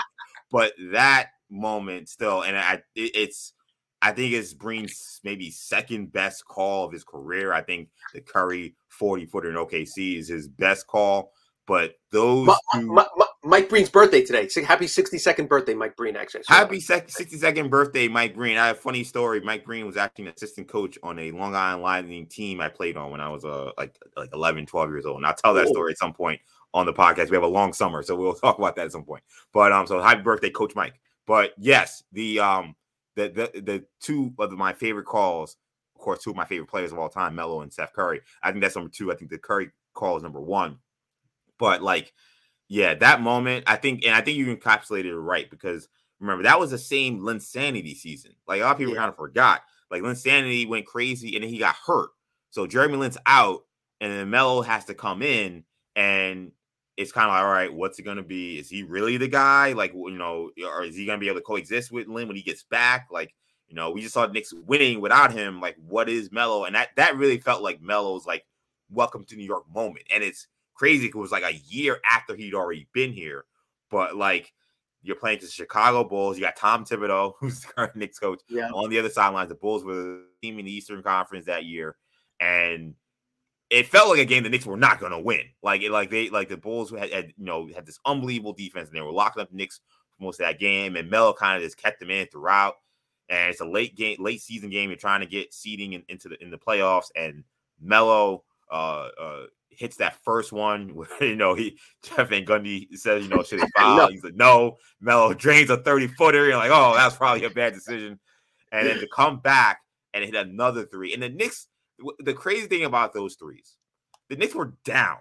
but that moment still, and I, it, it's, I think it's Breen's maybe second best call of his career. I think the Curry 40 footer in OKC is his best call. But those Ma- two, Ma- Ma- Mike Breen's birthday today. Happy 62nd birthday, Mike Breen. Actually, happy sec- 62nd birthday, Mike Green. I have a funny story. Mike Green was actually an assistant coach on a Long Island Lightning team I played on when I was uh, like like 11, 12 years old. And I'll tell that story at some point on the podcast. We have a long summer, so we'll talk about that at some point. But um, so happy birthday, Coach Mike. But yes, the um the the the two of my favorite calls, of course, two of my favorite players of all time, Melo and Steph Curry. I think that's number two. I think the Curry call is number one. But like, yeah, that moment, I think, and I think you encapsulated it right because remember that was the same Linsanity season. Like a lot of people Yeah. kind of forgot. Like Linsanity went crazy and then he got hurt. So Jeremy Lin's out, and then Melo has to come in, and it's kind of like, all right, what's it gonna be? Is he really the guy? Like, you know, or is he gonna be able to coexist with Lin when he gets back? Like, you know, we just saw the Knicks winning without him. Like, what is Melo? And that that really felt like Melo's like welcome to New York moment. And it's crazy. It was like a year after he'd already been here, but like you're playing to the Chicago Bulls. You got Tom Thibodeau, who's the current Knicks coach, Yeah. on the other sidelines. The Bulls were the team in the Eastern Conference that year, and it felt like a game the Knicks were not going to win. Like it, like they, like the Bulls had, had, you know, had this unbelievable defense, and they were locking up the Knicks for most of that game. And Melo kind of just kept them in throughout. And it's a late game, late season game. You're trying to get seeding in, into the in the playoffs, and Melo uh, uh, hits that first one where you know he Jeff Van Gundy says, you know, should he foul? No. He's like, no. Melo drains a 30 footer. You're like, oh, that's probably a bad decision. And then to come back and hit another three. And the Knicks, the crazy thing about those threes, the Knicks were down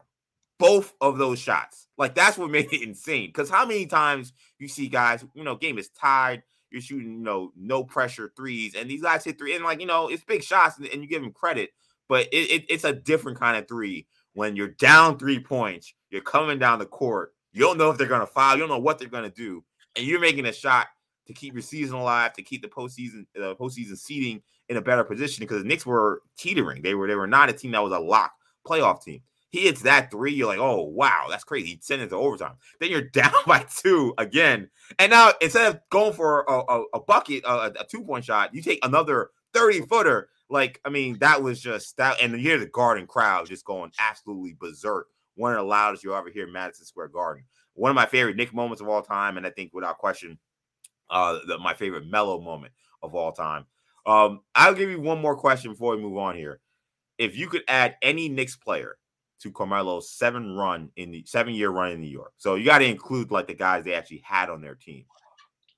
both of those shots. Like that's what made it insane. Because how many times you see guys, you know, game is tied, you're shooting, you know, no pressure threes, and these guys hit three, and like you know, it's big shots, and, and you give them credit, but it, it, it's a different kind of three when you're down three points, you're coming down the court, you don't know if they're gonna foul, you don't know what they're gonna do, and you're making a shot to keep your season alive, to keep the postseason uh, postseason seeding in a better position because the Knicks were teetering. They were they were not a team that was a lock playoff team. He hits that three, you're like, oh wow, that's crazy. He sent it to overtime. Then you're down by two again, and now instead of going for a, a, a bucket, a, a two point shot, you take another thirty footer. Like, I mean, that was just that, and you hear the Garden crowd just going absolutely berserk. One of the loudest you'll ever hear in Madison Square Garden. One of my favorite Knick moments of all time, and I think without question, uh, the, my favorite Melo moment of all time. Um, I'll give you one more question before we move on here. If you could add any Knicks player to Carmelo's seven run in the seven year run in New York, so you got to include like the guys they actually had on their team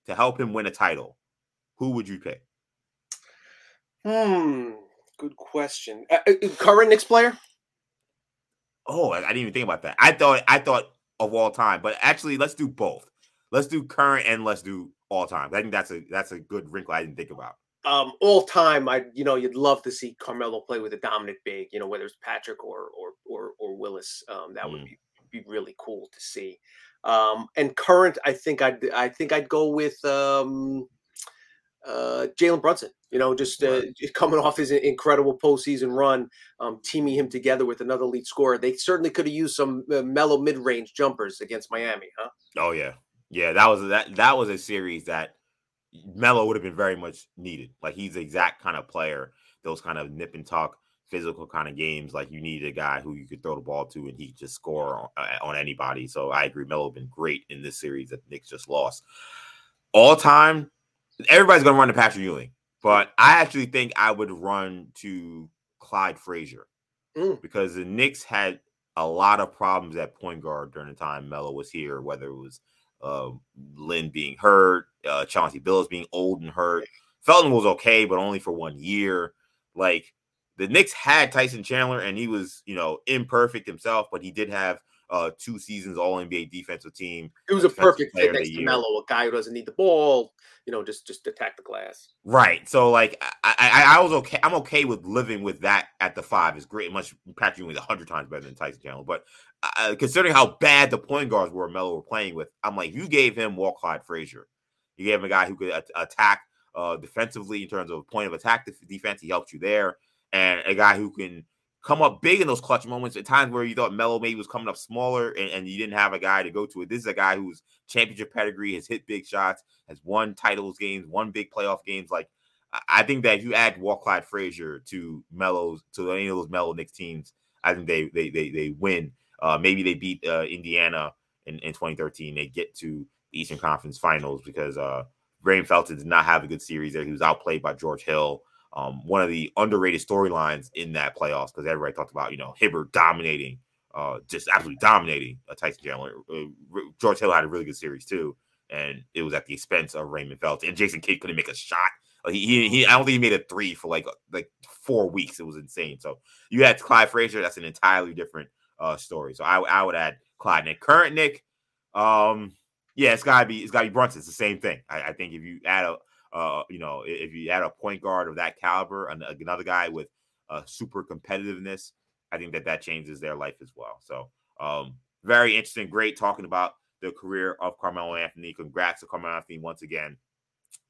to help him win a title. Who would you pick? Hmm. Good question. Uh, uh, current Knicks player? Oh, I, I didn't even think about that. I thought I thought of all time, but actually, let's do both. Let's do current and let's do all time. I think that's a that's a good wrinkle I didn't think about. Um, all time, I you know you'd love to see Carmelo play with a dominant big. You know whether it's Patrick or or or, or Willis. Um, that would Mm. be be really cool to see. Um, and current, I think I'd I think I'd go with um, uh, Jalen Brunson. You know, just, uh, just coming off his incredible postseason run, um, teaming him together with another lead scorer. They certainly could have used some uh, Melo mid range jumpers against Miami, huh? Oh yeah, yeah. That was that that was a series that Melo would have been very much needed. Like he's the exact kind of player. Those kind of nip and tuck, physical kind of games. Like you needed a guy who you could throw the ball to and he just score on, uh, on anybody. So I agree. Melo been great in this series that the Knicks just lost. All time, everybody's gonna run to Patrick Ewing, but I actually think I would run to Clyde Frazier Mm. because the Knicks had a lot of problems at point guard during the time Melo was here, whether it was uh, Lin being hurt, uh, Chauncey Billups being old and hurt. Felton was okay, but only for one year. Like the Knicks had Tyson Chandler, and he was, you know, imperfect himself, but he did have uh, two seasons All NBA defensive team. It was a perfect fit next to. Melo, a guy who doesn't need the ball. You know, just just attack the glass. Right. So like I, I I was okay. I'm okay with living with that at the five. It's great. Much Patrick Ewing is a hundred times better than Tyson Chandler. But uh, considering how bad the point guards were Melo were playing with, I'm like, you gave him Walt Clyde Frazier. You gave him a guy who could at- attack uh, defensively in terms of point of attack def- defense. He helped you there, and a guy who can come up big in those clutch moments at times where you thought Melo maybe was coming up smaller and, and you didn't have a guy to go to it. This is a guy who's championship pedigree, has hit big shots, has won titles games, won big playoff games. Like I think that if you add Walt Clyde Frazier to Melo's to any of those Melo Knicks teams, I think they they they they win. Uh, maybe they beat uh, Indiana in, in 2013. They get to the Eastern Conference Finals because uh, Graham Felton did not have a good series there. He was outplayed by George Hill. Um, one of the underrated storylines in that playoffs because everybody talked about you know Hibbert dominating, uh, just absolutely dominating uh, Tyson Chandler. Uh, George Hill had a really good series too, and it was at the expense of Raymond Felton. And Jason Kidd couldn't make a shot he, he, I don't think he made a three for like like four weeks. It was insane. So you had Clyde Frazier. That's an entirely different uh story. So I, I would add Clyde Knick. Current Knick, um, yeah, it's gotta be it's gotta be Brunson. It's the same thing. I, I think if you add a uh, you know, if you add a point guard of that caliber and another guy with uh, super competitiveness, I think that that changes their life as well. So, um, very interesting. Great talking about the career of Carmelo Anthony. Congrats to Carmelo Anthony once again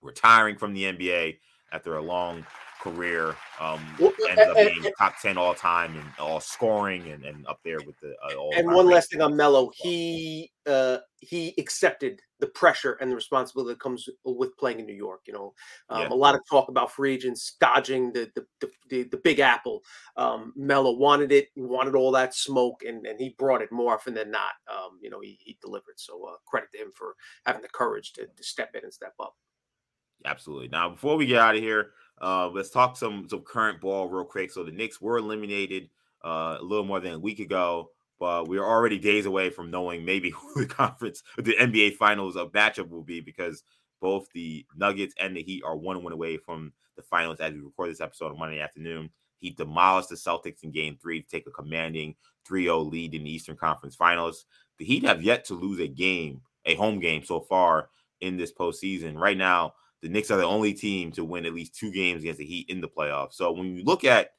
retiring from the NBA after a long career. Um, ended up being top ten all time and all scoring and, and up there with the. Uh, and one last thing on Melo, he uh, he accepted the pressure and the responsibility that comes with playing in New York. You know, um, yeah. a lot of talk about free agents dodging the the the, the, the Big Apple. Um, Melo wanted it, he wanted all that smoke, and and he brought it more often than not. Um, you know, he he delivered. So uh, credit to him for having the courage to, to step in and step up. Absolutely. Now, before we get out of here, uh, let's talk some some current ball real quick. So the Knicks were eliminated uh, a little more than a week ago, but we are already days away from knowing maybe who the conference, the NBA Finals of matchup will be because both the Nuggets and the Heat are one win away from the finals as we record this episode on Monday afternoon. He demolished the Celtics in game three to take a commanding 3 0 lead in the Eastern Conference Finals. The Heat have yet to lose a game, a home game so far in this postseason. Right now, the Knicks are the only team to win at least two games against the Heat in the playoffs. So when you look at,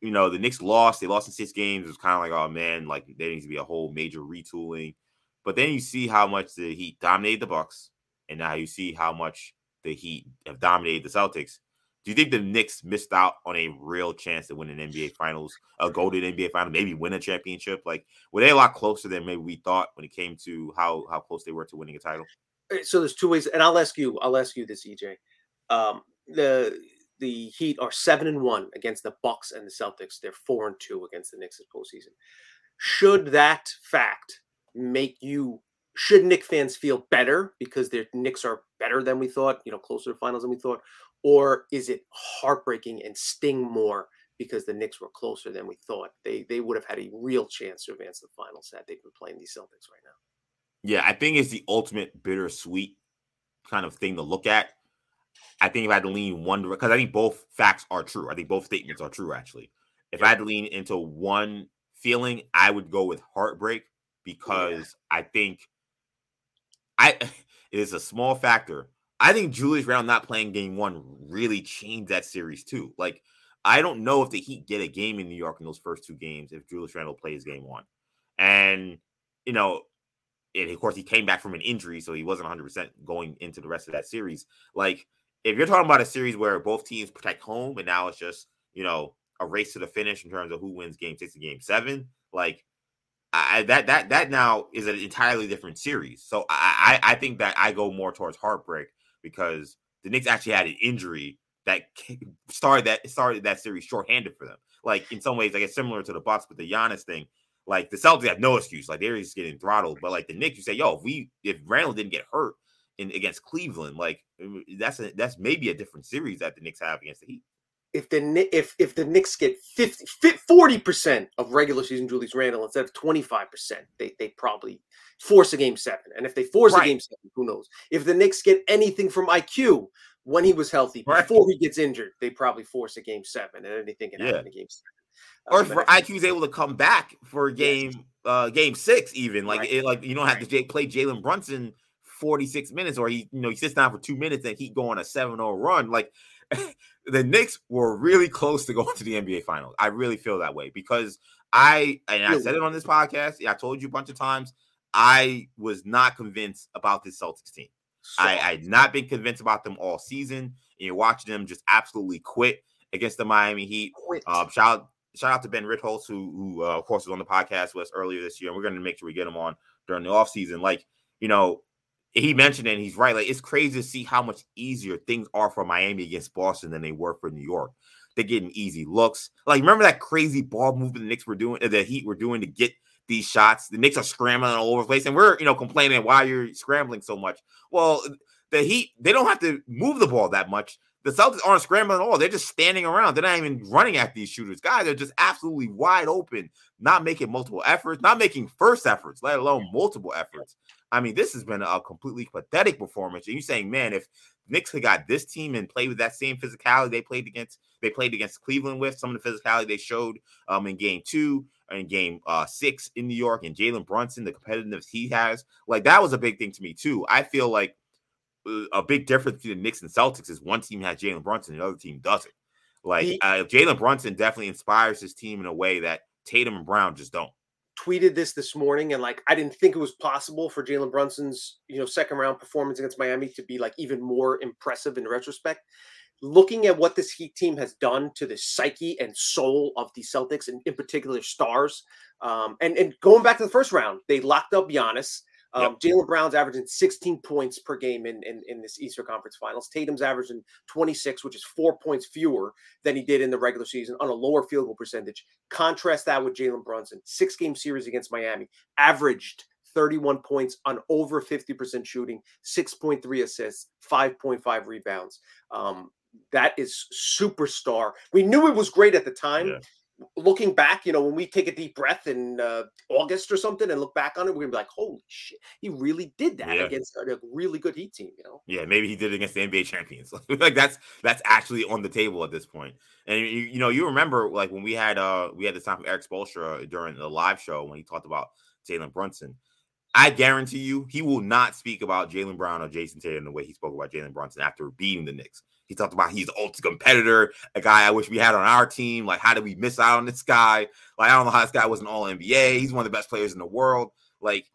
you know, the Knicks lost, they lost in six games. It was kind of like, oh man, like there needs to be a whole major retooling. But then you see how much the Heat dominated the Bucks, and now you see how much the Heat have dominated the Celtics. Do you think the Knicks missed out on a real chance to win an NBA Finals, a golden NBA Final, maybe win a championship? Like, were they a lot closer than maybe we thought when it came to how how close they were to winning a title? So there's two ways, and I'll ask you. I'll ask you this, EJ. Um, the the Heat are seven and one against the Bucks and the Celtics. They're four and two against the Knicks this postseason. Should that fact make you? Should Knick fans feel better because their Knicks are better than we thought? You know, closer to finals than we thought, or is it heartbreaking and sting more because the Knicks were closer than we thought? They they would have had a real chance to advance the finals had they been playing these Celtics right now. Yeah, I think it's the ultimate bittersweet kind of thing to look at. I think if I had to lean one because I think both facts are true. I think both statements are true actually. If I had to lean into one feeling, I would go with heartbreak because yeah. I think I it is a small factor. I think Julius Randle not playing game one really changed that series too. Like I don't know if the Heat get a game in New York in those first two games if Julius Randle plays game one. And you know, and of course he came back from an injury, so he wasn't 100 percent going into the rest of that series. Like if you're talking about a series where both teams protect home, and now it's just you know a race to the finish in terms of who wins game six and game seven, like I, that that that now is an entirely different series. So I, I think that I go more towards heartbreak because the Knicks actually had an injury that started that started that series shorthanded for them. Like in some ways, I guess similar to the Bucks, but the Giannis thing like the Celtics have no excuse. Like they're just getting throttled. But like the Knicks, you say, yo, if we if Randle didn't get hurt in against Cleveland, like uh, that's a, that's maybe a different series that the Knicks have against the Heat. If the if if the Knicks get 50 40 percent of regular season Julius Randle instead of twenty five percent, they they probably force a game seven. And if they force right. a game seven, who knows? If the Knicks get anything from IQ when he was healthy right. before he gets injured, they probably force a game seven, and anything can happen yeah. in game seven or for IQ is able to come back for game uh game six, even like right. it, like you don't have right. to play Jalen Brunson 46 minutes, or he you know he sits down for two minutes and he go on a 7-0 run. Like the Knicks were really close to going to the NBA finals. I really feel that way because I and I said it on this podcast. Yeah, I told you a bunch of times. I was not convinced about this Celtics team. So, I, I had not been convinced about them all season. And you're watching them just absolutely quit against the Miami Heat. Uh, shout shout out to Ben Ritholtz, who, who uh, of course was on the podcast with us earlier this year. And we're going to make sure we get him on during the offseason. Like, you know, he mentioned it, and he's right. Like it's crazy to see how much easier things are for Miami against Boston than they were for New York. They're getting easy looks. Like remember that crazy ball movement the Knicks were doing, uh, the Heat were doing to get these shots. The Knicks are scrambling all over the place, and we're you know complaining why you're scrambling so much. Well, the Heat they don't have to move the ball that much. The Celtics aren't scrambling at all. They're just standing around. They're not even running at these shooters. Guys They're just absolutely wide open, not making multiple efforts, not making first efforts, let alone multiple efforts. I mean, this has been a completely pathetic performance. And you're saying, man, if Knicks had got this team and played with that same physicality they played against, they played against Cleveland with some of the physicality they showed um, in game two and game uh, six in New York, and Jalen Brunson, the competitiveness he has, like that was a big thing to me too. I feel like a big difference between the Knicks and Celtics is one team has Jalen Brunson, the other team doesn't. Like uh, Jalen Brunson definitely inspires his team in a way that Tatum and Brown just don't. Tweeted this this morning, and like I didn't think it was possible for Jalen Brunson's you know second round performance against Miami to be like even more impressive in retrospect. Looking at what this Heat team has done to the psyche and soul of the Celtics, and in particular stars, um, and and going back to the first round, they locked up Giannis. Um, yep. Jaylen Brown's averaging 16 points per game in, in, in this Eastern Conference Finals. Tatum's averaging 26, which is four points fewer than he did in the regular season on a lower field goal percentage. Contrast that with Jalen Brunson, six game series against Miami, averaged 31 points on over 50% shooting, 6.3 assists, 5.5 rebounds. Um, that is superstar. We knew it was great at the time. Yeah looking back, you know, when we take a deep breath in uh, August or something and look back on it, we're gonna be like, "Holy shit, he really did that yeah. against a really good Heat team." You know? Yeah, maybe he did it against the NBA champions. like that's that's actually on the table at this point. And you, you know, you remember like when we had uh we had this time from Erik Spoelstra during the live show when he talked about Jalen Brunson. I guarantee you, he will not speak about Jaylen Brown or Jayson Tatum the way he spoke about Jalen Brunson after beating the Knicks. He talked about he's the ultimate competitor, a guy I wish we had on our team. Like, how did we miss out on this guy? Like, I don't know how this guy was an all NBA. He's one of the best players in the world. Like,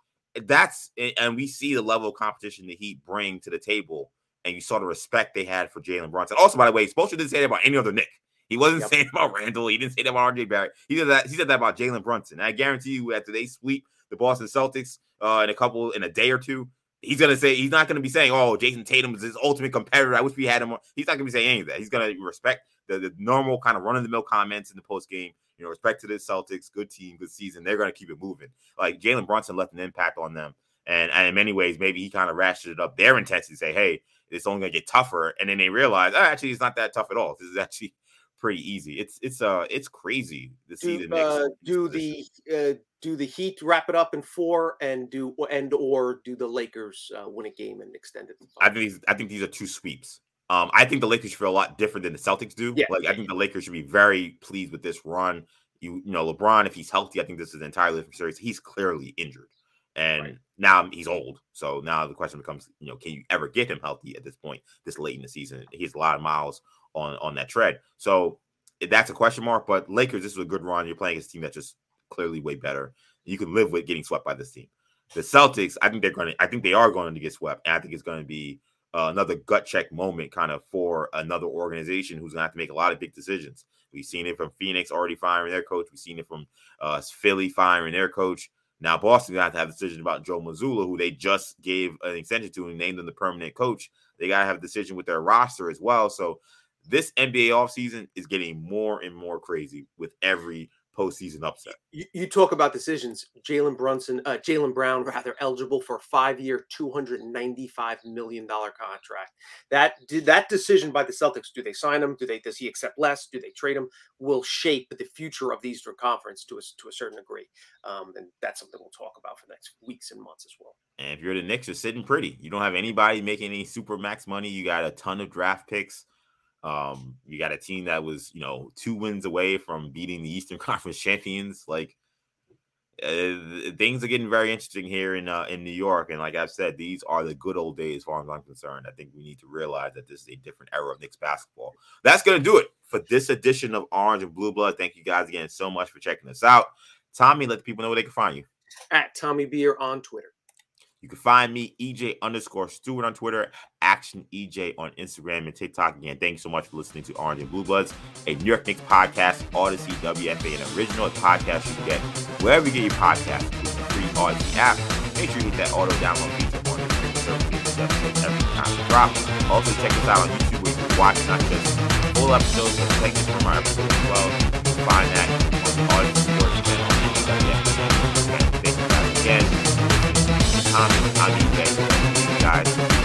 that's and we see the level of competition that he bring to the table, and you saw the respect they had for Jalen Brunson. Also, by the way, Spoelstra didn't say that about any other Knick. He wasn't yep. saying about Randle. He didn't say that about RJ Barrett. He said that he said that about Jalen Brunson. And I guarantee you, after they sweep the Boston Celtics uh, in a couple in a day or two, he's gonna say he's not gonna be saying, "Oh, Jayson Tatum is his ultimate competitor. I wish we had him." He's not gonna be saying any of that. He's gonna respect the, the normal kind of run of the mill comments in the post game. You know, respect to the Celtics, good team, good season. They're gonna keep it moving. Like Jalen Brunson left an impact on them, and, and in many ways, maybe he kind of ratcheted up their intensity. Say, "Hey, it's only gonna get tougher," and then they realize, "Oh, actually, it's not that tough at all. This is actually." Pretty easy. It's it's uh it's crazy to see do, the Knicks. Uh, do the uh, do the Heat wrap it up in four and do and or do the Lakers uh, win a game and extend it? I think these, I think these are two sweeps. Um, I think the Lakers feel a lot different than the Celtics do. Yeah, like I think the Lakers should be very pleased with this run. You you know LeBron, if he's healthy, I think this is an entirely different series. He's clearly injured, and right. now he's old. So now the question becomes, you know, can you ever get him healthy at this point, this late in the season? He has a lot of miles on on that tread. So that's a question mark. But Lakers, this is a good run. You're playing against a team that's just clearly way better. You can live with getting swept by this team. The Celtics, I think they're going to. I think they are going to get swept. And I think it's going to be uh, another gut check moment, kind of for another organization who's going to have to make a lot of big decisions. We've seen it from Phoenix already firing their coach. We've seen it from uh, Philly firing their coach. Now Boston going to have to have a decision about Joe Mazzulla, who they just gave an extension to and named him the permanent coach. They got to have a decision with their roster as well. So this NBA offseason is getting more and more crazy with every postseason upset. You, you talk about decisions. Jalen Brunson, uh, Jaylen Brown, rather eligible for a five-year, two hundred ninety-five million dollar contract. That did that decision by the Celtics. Do they sign him? Do they? Does he accept less? Do they trade him? Will shape the future of the Eastern Conference to a to a certain degree. Um, and that's something we'll talk about for the next weeks and months as well. And if you're the Knicks, you're sitting pretty. You don't have anybody making any super max money. You got a ton of draft picks. Um, you got a team that was, you know, two wins away from beating the Eastern Conference champions. Like uh, things are getting very interesting here in uh, in New York, and like I've said, these are the good old days, as far as I'm concerned. I think we need to realize that this is a different era of Knicks basketball. That's gonna do it for this edition of Orange and Blue Blood. Thank you guys again so much for checking us out. Tommy, let the people know where they can find you. At Tommy Beer on Twitter. You can find me, EJ underscore Stewart on Twitter, Action EJ on Instagram and TikTok. Again, thanks so much for listening to Orange and Blue Bloods, a New York Knicks podcast, Audacy, WFA, and original podcast you can get wherever you get your podcast. Free Audacy app. Make sure you hit that auto download feature on your service episodes every time we drop. Also, check us out on YouTube where you can watch not just full episodes, but segments from our episodes as well. You find that on Audacy Sports channel. Thank you guys again. Thank you guys.